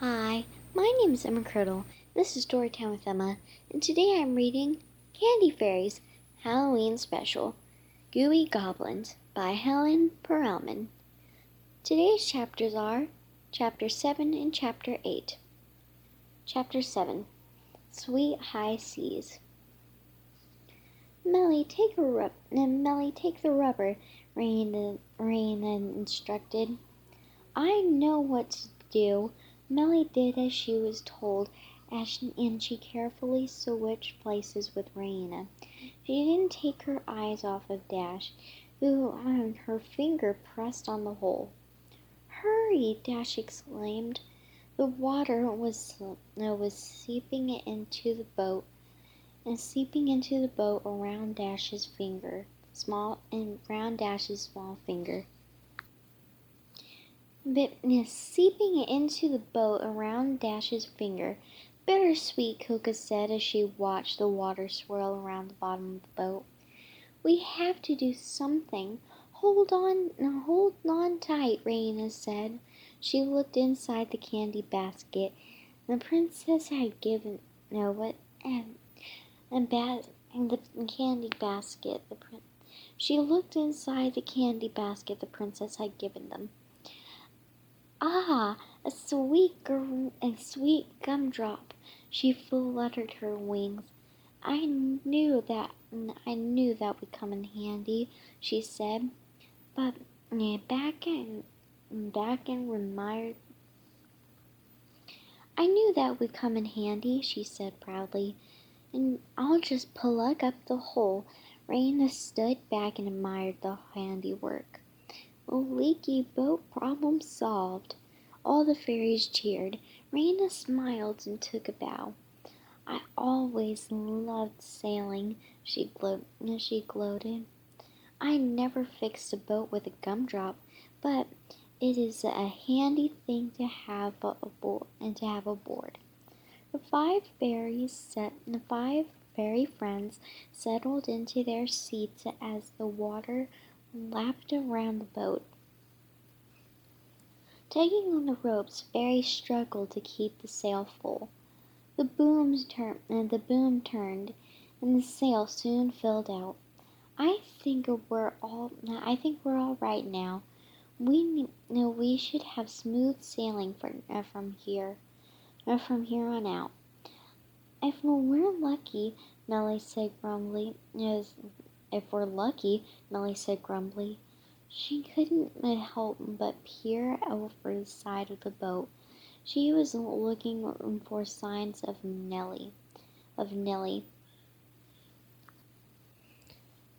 Hi, my name is Emma Criddle. This is Storytime with Emma, and today I'm reading Candy Fairies Halloween Special Gooey Goblins by Helen Perelman. Today's chapters are Chapter 7 and Chapter 8. Chapter 7 Sweet High Seas. Melly, take a rub- Melly, take the rubber, Rain, Rain instructed. I know what to do. Melly did as she was told, and she carefully switched places with Raina. She didn't take her eyes off of Dash, who had her finger pressed on the hole. Hurry! Dash exclaimed. The water was uh, was seeping into the boat, and seeping into the boat around Dash's finger, small and round Dash's small finger. But seeping into the boat around Dash's finger. Bittersweet, Cocoa said as she watched the water swirl around the bottom of the boat. We have to do something. Hold on, hold on tight, Raina said. She looked inside the candy basket. The princess had given no what um, and and, ba- and the candy basket. The prin- she looked inside the candy basket the princess had given them. Ah, a sweet, gr- a sweet gumdrop! She fluttered her wings. I knew that I knew that would come in handy, she said. But back and back and admired. I knew that would come in handy, she said proudly. And I'll just plug up the hole. Raina stood back and admired the handiwork. A leaky boat problem solved. All the fairies cheered. Raina smiled and took a bow. I always loved sailing, she, glo- she gloated. I never fixed a boat with a gumdrop, but it is a handy thing to have aboard and to have aboard. The five fairies set the five fairy friends settled into their seats as the water lapped around the boat. Taking on the ropes, Fairy struggled to keep the sail full. The booms turned, and the boom turned, and the sail soon filled out. I think we're all. I think we're all right now. We know we should have smooth sailing from uh, from here, uh, from here on out. If we're lucky, Nellie said grumbly. Yes, if we're lucky, Melly said grumbly. She couldn't help but peer over the side of the boat. She was looking for signs of Nellie. Of Nellie.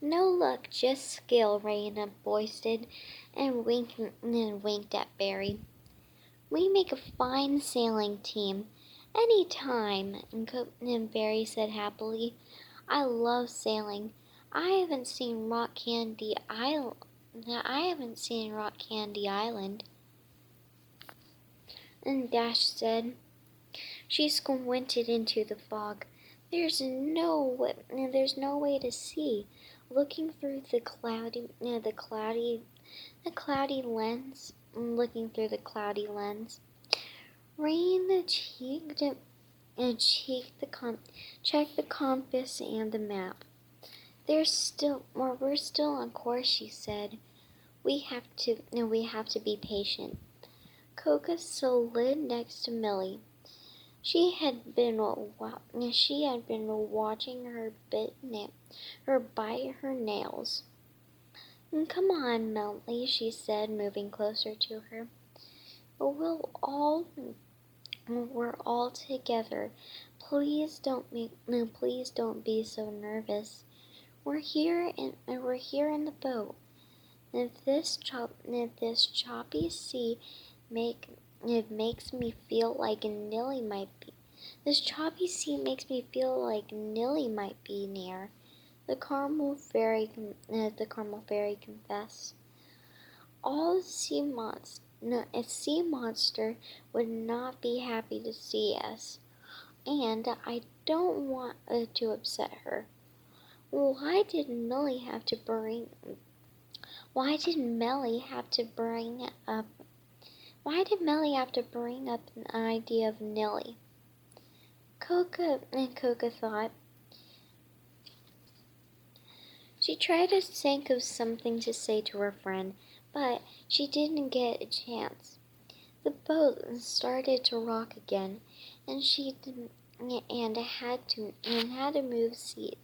No luck, just skill, Raina boasted and winked, and winked at Barry. We make a fine sailing team. Any time, and Barry said happily. I love sailing. I haven't seen Rock Candy Island I haven't seen Rock Candy Island. And Dash said, She squinted into the fog. There's no way, there's no way to see. Looking through the cloudy, the cloudy, the cloudy lens, looking through the cloudy lens. Rain cheeked and cheeked the checked the compass and the map. There's still more. We're still on course, she said. We have to. No, we have to be patient. Cocoa slid next to Millie. She had been she had been watching her bit na- her bite her nails. Mm, come on, Millie, she said, moving closer to her. We'll all we're all together. Please don't make no, please don't be so nervous. We're here in we're here in the boat. If this chop if this choppy sea make it makes me feel like Nilly might be this choppy sea makes me feel like Nilly might be near. The caramel fairy uh, the caramel fairy confessed. All the sea monsters no, a sea monster would not be happy to see us, and I don't want uh, to upset her. Why did Millie have to bring? Why did Melly have to bring up? Why did Melly have to bring up an idea of Nilly? Cocoa and Cocoa thought. She tried to think of something to say to her friend, but she didn't get a chance. The boat started to rock again, and she and had to and had to move seats,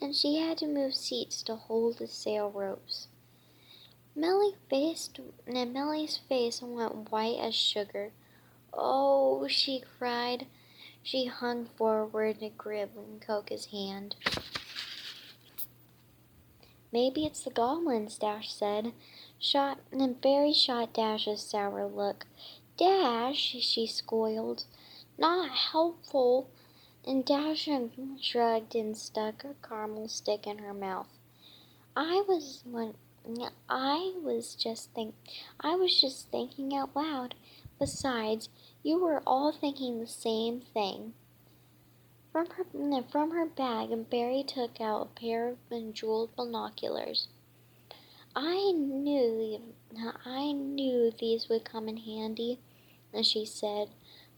and she had to move seats to hold the sail ropes. Melly faced, Melly's face went white as sugar. Oh, she cried. She hung forward to grip Cocoa's hand. Maybe it's the goblins, Dash said. Shot and Berry shot Dash's sour look. Dash, she squealed. Not helpful. And Dash shrugged and stuck a caramel stick in her mouth. I was when I was just think I was just thinking out loud. Besides, you were all thinking the same thing. From her from her bag, Barry took out a pair of jeweled binoculars. I knew I knew these would come in handy, and she said.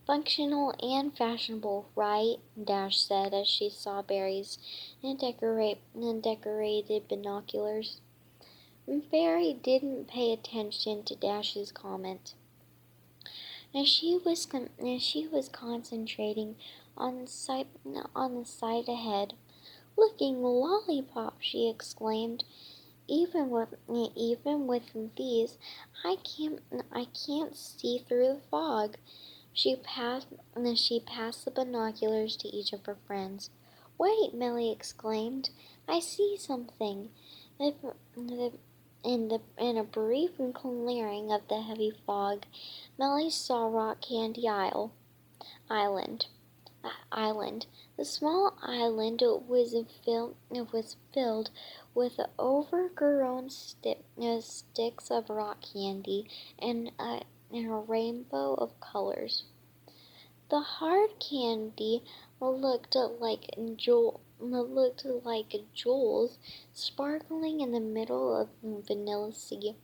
Functional and fashionable, right? Dash said as she saw Berry's and decorate and decorated binoculars. Berry didn't pay attention to Dash's comment. And she was con- she was concentrating on the sight on the sight ahead. Looking lollipop, she exclaimed. Even with even with these, I can't I can't see through the fog. She passed she passed the binoculars to each of her friends. Wait, Millie exclaimed. I see something. In, the, in a brief clearing of the heavy fog, Melly saw Rock Candy Isle, Island. Uh, island. The small island was filled was filled with overgrown sti- uh, sticks of rock candy and, uh, and a rainbow of colors. The hard candy looked like jewel looked like jewels sparkling in the middle of the vanilla sea,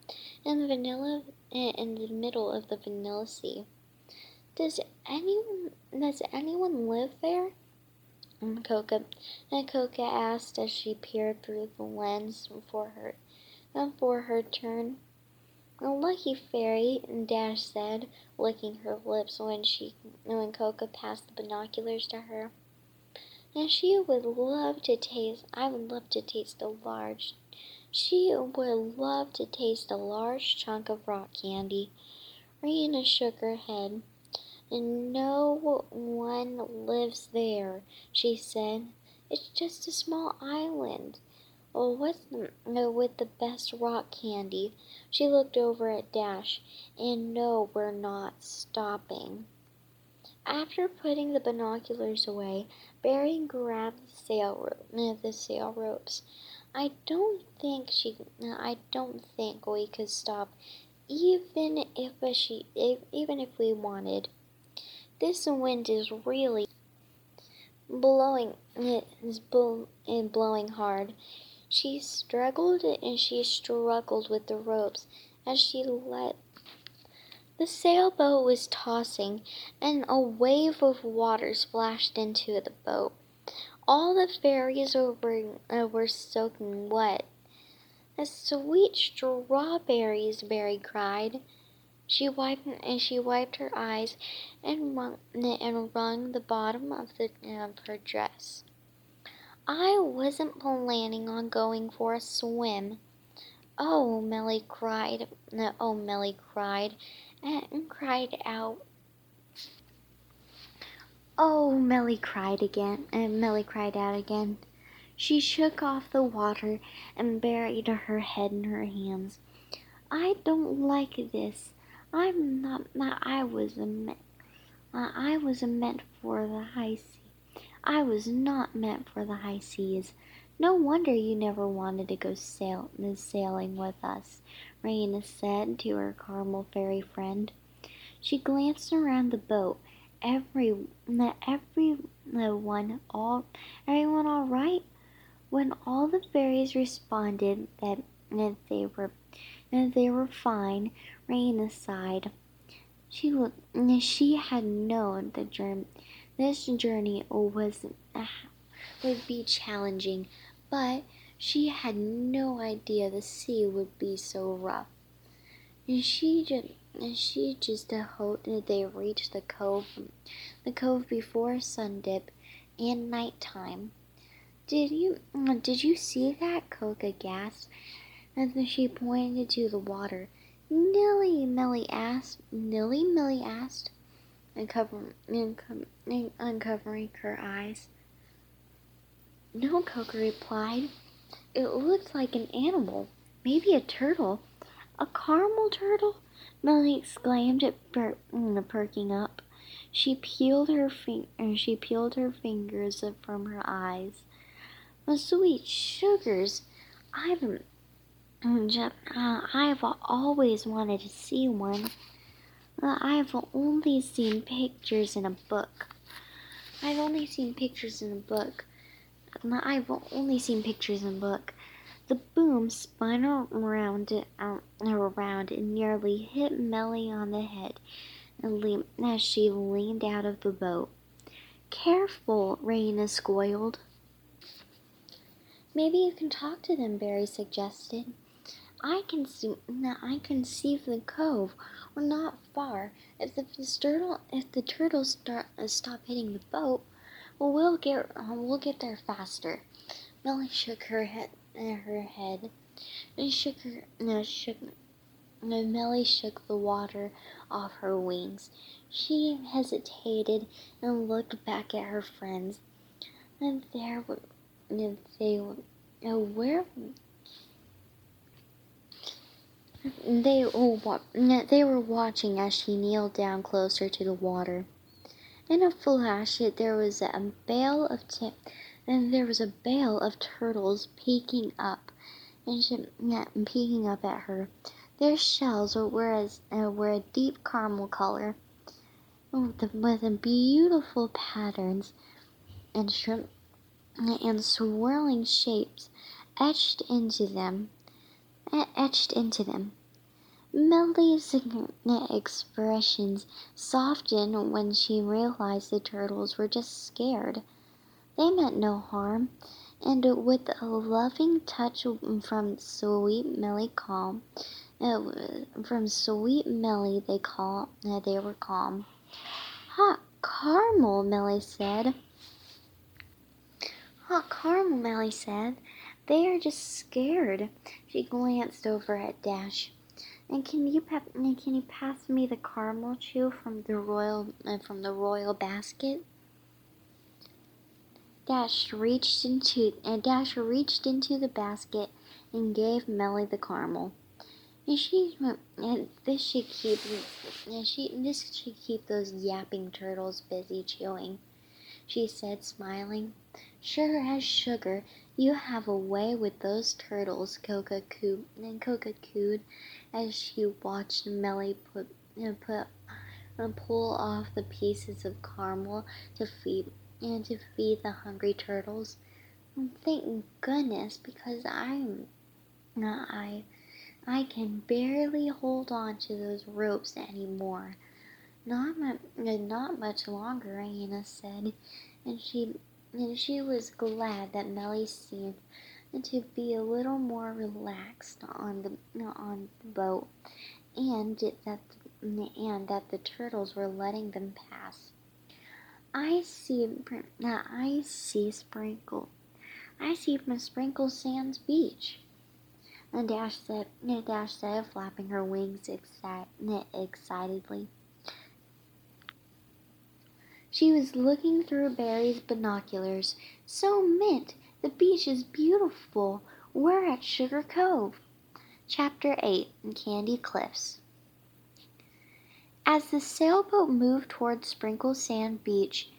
in the vanilla in the middle of the vanilla sea. Does anyone does anyone live there? And Cocoa and Cocoa asked as she peered through the lens for her and for her turn. A lucky fairy, Dash said, licking her lips when she when Cocoa passed the binoculars to her. And she would love to taste, I would love to taste a large, she would love to taste a large chunk of rock candy. Raina shook her head. No one lives there, she said. It's just a small island. Oh, what's the, with the best rock candy? She looked over at Dash. And no, we're not stopping. After putting the binoculars away, Barry grabbed the sail rope, uh, the sail ropes. I don't think she. I don't think we could stop, even if she, if, even if we wanted. This wind is really blowing. It is blowing hard. She struggled and she struggled with the ropes as she let the sailboat was tossing, and a wave of water splashed into the boat. All the fairies were, uh, were soaking wet. The sweet strawberries, Berry cried. She wiped and she wiped her eyes and wrung, and wrung the bottom of, the, of her dress. I wasn't planning on going for a swim. Oh, Melly cried. Oh, Melly cried and cried out. Oh, Melly cried again, and Melly cried out again. She shook off the water and buried her head in her hands. I don't like this. I'm not. I was meant. I was meant for the high sea. I was not meant for the high seas. No wonder you never wanted to go sail, sailing with us, Raina said to her caramel fairy friend. She glanced around the boat. Every, every one, all, everyone all right? When all the fairies responded that, that they were, that they were fine, Raina sighed. She she had known the journey. This journey was would be challenging, but she had no idea the sea would be so rough. And she just she just hoped that they reached the cove, the cove before sundip and night time. Did you did you see that? Cocoa gasped as she pointed to the water. Nilly, Millie asked. Nilly, Millie asked, uncovering, uncovering her eyes. No, Coca replied. It looked like an animal, maybe a turtle. A caramel turtle? Millie exclaimed, per- mm, perking up. She peeled her fin- uh, she peeled her fingers from her eyes. My sweet sugars! I've uh, I've always wanted to see one. I've only seen pictures in a book. I've only seen pictures in a book. I've only seen pictures in a book. The boom spun around, uh, around and nearly hit Melly on the head as she leaned out of the boat. Careful, Raina squealed. Maybe you can talk to them, Barry suggested. I can see I can see the cove. We're not far. If the, turtle if the turtles start uh, stop hitting the boat, well, we'll get uh, we'll get there faster. Millie shook her head. Uh, her head. And shook her. No, shook. No, Millie shook the water off her wings. She hesitated and looked back at her friends. And there were, and they were, where They, oh, they were watching as she kneeled down closer to the water. In a flash, there was a bale of t- and there was a bale of turtles peeking up, and she, peeking up at her. Their shells were as uh, were a deep caramel color, with beautiful patterns and shrimp and swirling shapes etched into them etched into them. Millie's expressions softened when she realized the turtles were just scared. They meant no harm, and with a loving touch from sweet Millie calm, uh, from sweet Millie they call uh, they were calm. Hot caramel, Millie said. Hot caramel, Millie said. They are just scared. She glanced over at Dash. And can you can you pass me the caramel chew from the royal uh, from the royal basket? Dash reached into and Dash reached into the basket and gave Melly the caramel. And she and this should keep and she this should keep those yapping turtles busy chewing. She said, smiling. Sure as sugar, you have a way with those turtles, Cocoa cooed and Cocoa cooed as she watched Melly put and put and pull off the pieces of caramel to feed and to feed the hungry turtles. thank goodness, because I'm I I can barely hold on to those ropes anymore. Not not much longer, Anna said, and she and she was glad that Melly seemed to be a little more relaxed on the on the boat, and that and that the turtles were letting them pass. I see, I see Sprinkle. I see from Sprinkle Sands Beach. And Dash said, Dash said, flapping her wings excitedly. She was looking through Barry's binoculars. So mint! The beach is beautiful. We're at Sugar Cove. Chapter 8 Candy Cliffs. As the sailboat moved toward Sprinkle Sand Beach,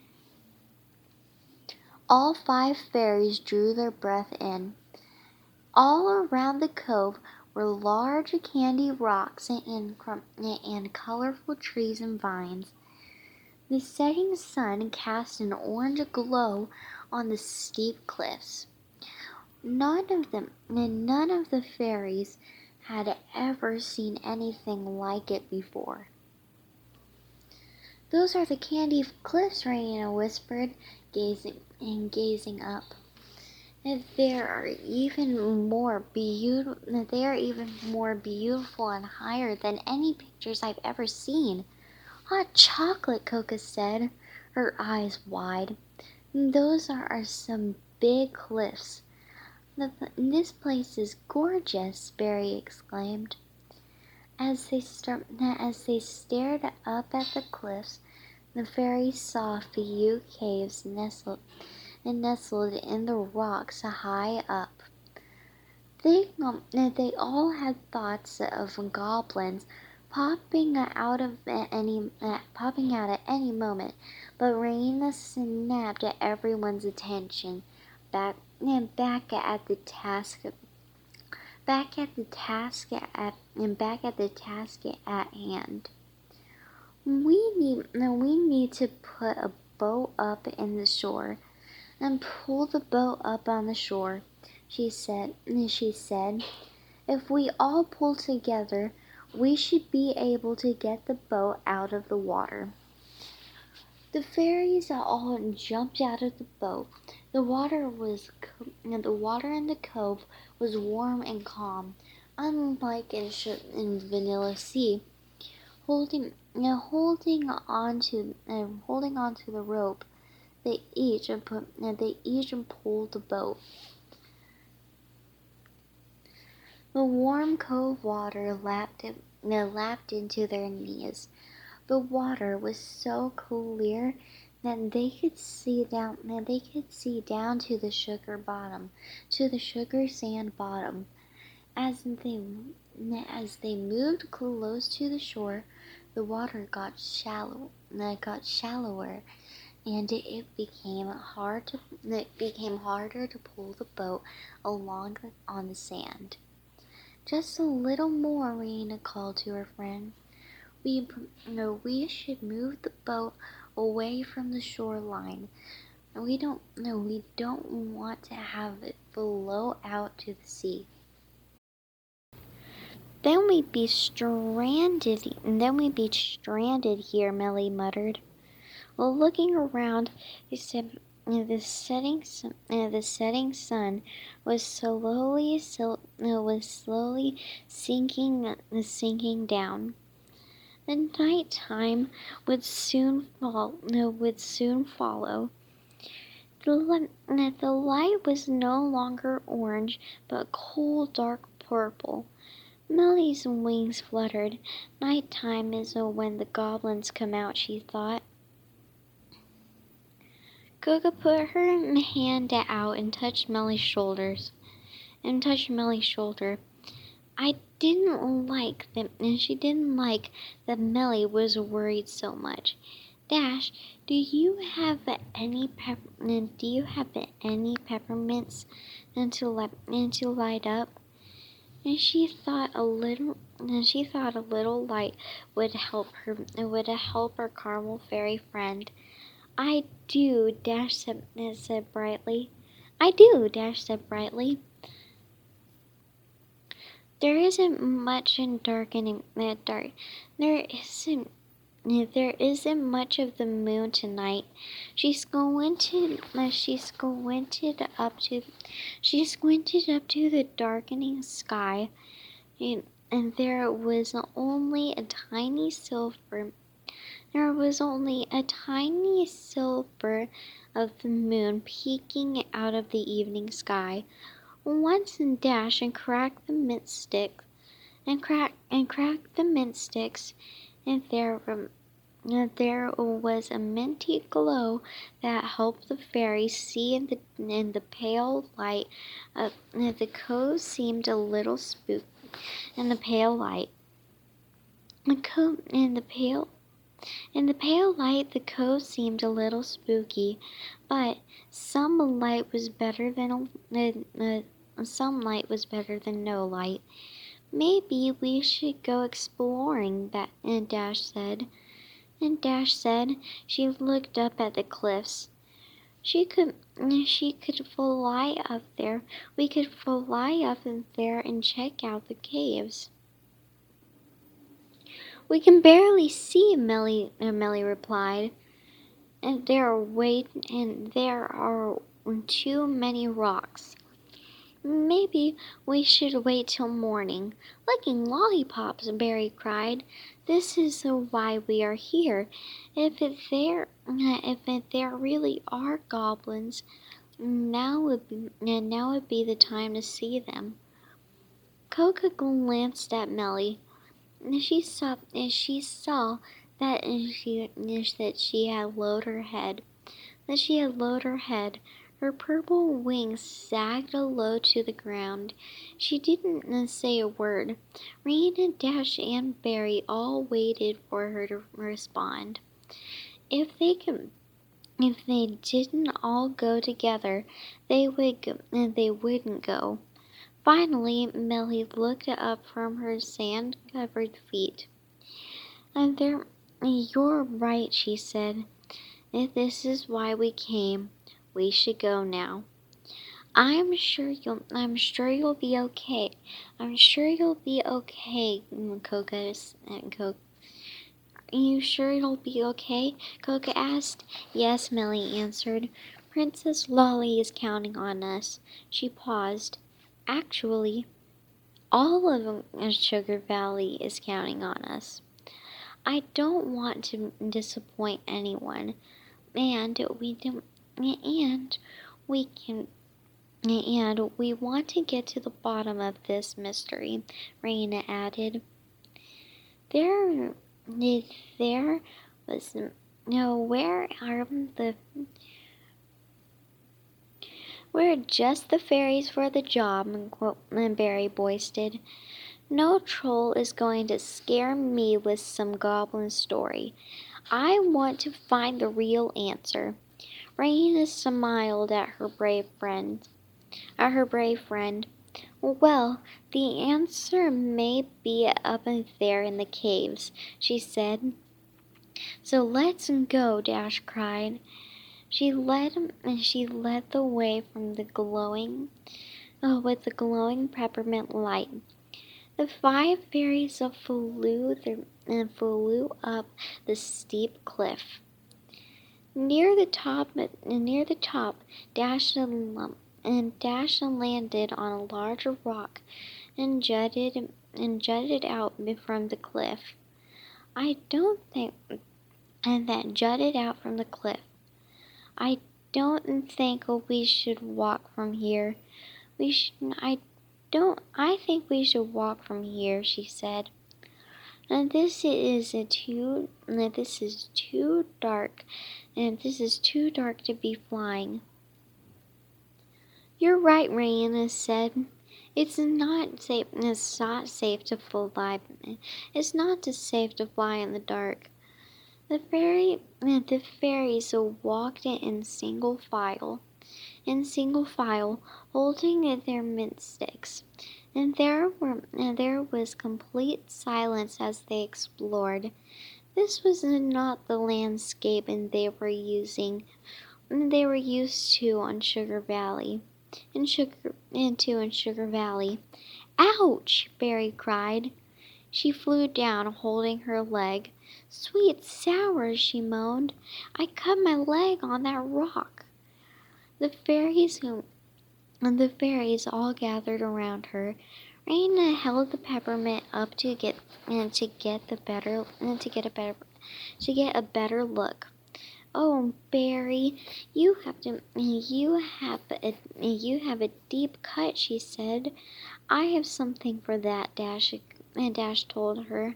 all five fairies drew their breath in. All around the cove were large candy rocks and, and colorful trees and vines. The setting sun cast an orange glow on the steep cliffs. None of them, none of the fairies had ever seen anything like it before. Those are the candy cliffs, Raina whispered, gazing and gazing up. There are even more beautiful. They are even more beautiful and higher than any pictures I've ever seen. Hot chocolate, Cocoa said, her eyes wide. Those are some big cliffs. This place is gorgeous, Barry exclaimed. As they, start, as they stared up at the cliffs, the fairies saw few caves nestled, and nestled in the rocks high up. They, um, they all had thoughts of goblins popping out of any uh, popping out at any moment, but Raina snapped at everyone's attention back and back at the task back at the task at and back at the task at hand. We need we need to put a boat up in the shore and pull the boat up on the shore, she said she said. If we all pull together, we should be able to get the boat out of the water. The fairies all jumped out of the boat. The water was the water in the cove was warm and calm, unlike in, in Vanilla Sea. Holding uh, holding on to uh, holding on to the rope, they each and put, they each pulled the boat. The warm cove water lapped, uh, lapped into their knees. The water was so clear that they could see down that they could see down to the sugar bottom, to the sugar sand bottom. As they as they moved close to the shore, the water got shallow got shallower and it became hard to it became harder to pull the boat along on the sand. Just a little more, Raina called to her friend. We, no, we should move the boat away from the shoreline. We don't, no, we don't want to have it blow out to the sea. Then we'd be stranded, and then we'd be stranded here, Melly muttered. Well, looking around, he said, the setting sun, the setting sun was slowly, uh, was slowly sinking, uh, sinking down. The night time would soon fall, uh, would soon follow. The, the light was no longer orange, but cold dark purple. Melly's wings fluttered. Night time is when the goblins come out, she thought. Cocoa put her hand out and touched Melly's shoulders, and touched Melly's shoulder. I didn't like that, and she didn't like that Melly was worried so much. Dash, do you have any pep? Do you have any peppermints and to light to light up? And she thought a little, and she thought a little light would help her. It Would help her caramel fairy friend. I do, Dash said, said brightly. I do, Dash said brightly. There isn't much in darkening that uh, dark. There isn't there isn't much of the moon tonight. She squinted uh, she squinted up to she squinted up to the darkening sky and, and there was only a tiny silver there was only a tiny silver of the moon peeking out of the evening sky once and dash and crack the mint sticks and crack and crack the mint sticks and there there was a minty glow that helped the fairies see in the in the pale light. Uh, the cove seemed a little spooky in the pale light. The cove in the pale in the pale light, the cove seemed a little spooky, but some light was better than uh, uh, some light was better than no light. Maybe we should go exploring, that and Dash said. And Dash said she looked up at the cliffs. She could she could fly up there. We could fly up in there and check out the caves. We can barely see, Melly, uh, Melly replied. And there are way and there are too many rocks. Maybe we should wait till morning. Licking lollipops, Berry cried. This is why we are here. If there, if it there really are goblins, now would be, now would be the time to see them. Cocoa glanced at Melly. And she saw, and she saw that she that she had lowered her head. That she had lowered her head. Her purple wings sagged low to the ground. She didn't say a word. Rain, Dash, and Barry all waited for her to respond. If they could, if they didn't all go together, they would they wouldn't go. Finally, Melly looked up from her sand-covered feet. And there, you're right, she said. If this is why we came, we should go now. I'm sure you'll I'm sure you'll be okay. I'm sure you'll be okay, Cocoa and Cocoa. Are you sure you'll be okay? Cocoa asked. Yes, Melly answered. Princess Lolly is counting on us. She paused. Actually, all of Sugar Valley is counting on us. I don't want to disappoint anyone, and we don't and we can and we want to get to the bottom of this mystery, Raina added. There, there was no. Where are the? We're just the fairies for the job, and Berry boasted. No troll is going to scare me with some goblin story. I want to find the real answer. Raina smiled at her brave friend. At her brave friend. Well, the answer may be up there in the caves, she said. So let's go, Dash cried. She led and she led the way from the glowing oh, with the glowing peppermint light. The five fairies flew and flew up the steep cliff. Near the top, near the top, Dash and Dash landed on a large rock and jutted and jutted out from the cliff. I don't think and that jutted out from the cliff. I don't think we should walk from here. We should I don't I think we should walk from here, she said. And this is too this is too dark and this is too dark to be flying. You're right, Raina said. It's not safe it's not safe to fly it's not safe to fly in the dark. The fairy the fairies walked in single file in single file, holding their mint sticks and there were and there was complete silence as they explored. This was not the landscape and they were using they were used to on Sugar Valley. In Sugar in Sugar Valley. Ouch! Berry cried. She flew down, holding her leg. Sweet sour, she moaned. I cut my leg on that rock. The fairies and the fairies all gathered around her. Raina held the peppermint up to get and to get the better and to get a better to get a better look. Oh, Barry, you have to you have a you have a deep cut, she said. I have something for that, Dash and Dash told her.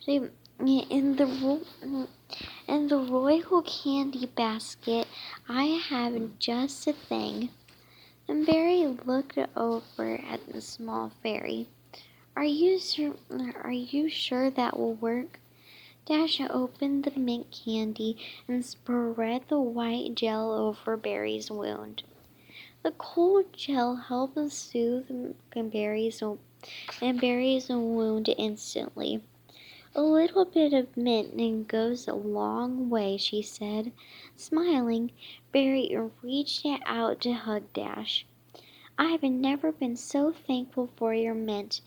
She in the in the royal candy basket, I have just a thing. And Barry looked over at the small fairy. Are you sure? Are you sure that will work? Dasha opened the mint candy and spread the white gel over Barry's wound. The cold gel helped soothe Berry's and Berry's wound instantly. A little bit of mint goes a long way, she said. Smiling, Barry reached out to hug Dash. I've never been so thankful for your mint.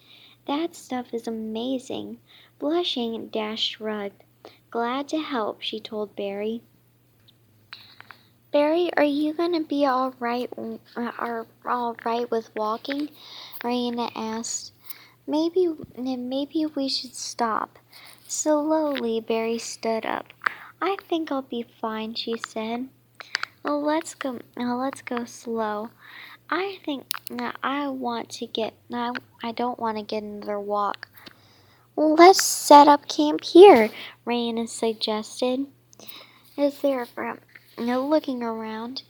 That stuff is amazing. Blushing, Dash shrugged. Glad to help, she told Barry. Barry, are you gonna be all right? Uh, are all right with walking? Raina asked. Maybe, maybe we should stop. Slowly, Barry stood up. I think I'll be fine, she said. Well, let's go. Let's go slow. I think I want to get. I I don't want to get another walk. Let's set up camp here, Raina suggested. As they were looking around,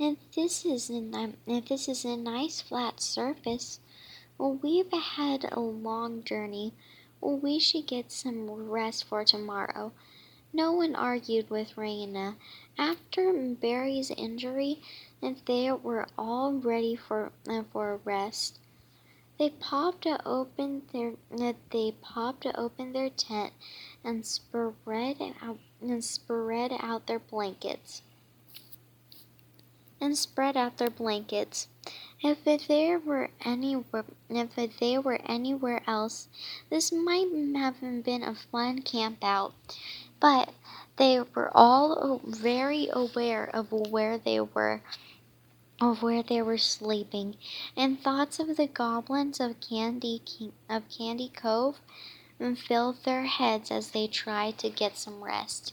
if this is a, if this is a nice flat surface, we've had a long journey. We should get some rest for tomorrow. No one argued with Raina. After Barry's injury, they were all ready for uh, for a rest. They popped open their uh, they popped open their tent and spread out and spread out their blankets. And spread out their blankets. If there were anywhere, if they were anywhere else, this might have been a fun camp out. But they were all very aware of where they were of where they were sleeping, and thoughts of the goblins of Candy of Candy Cove filled their heads as they tried to get some rest.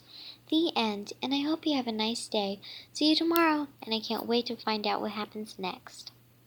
The end, and I hope you have a nice day. See you tomorrow, and I can't wait to find out what happens next.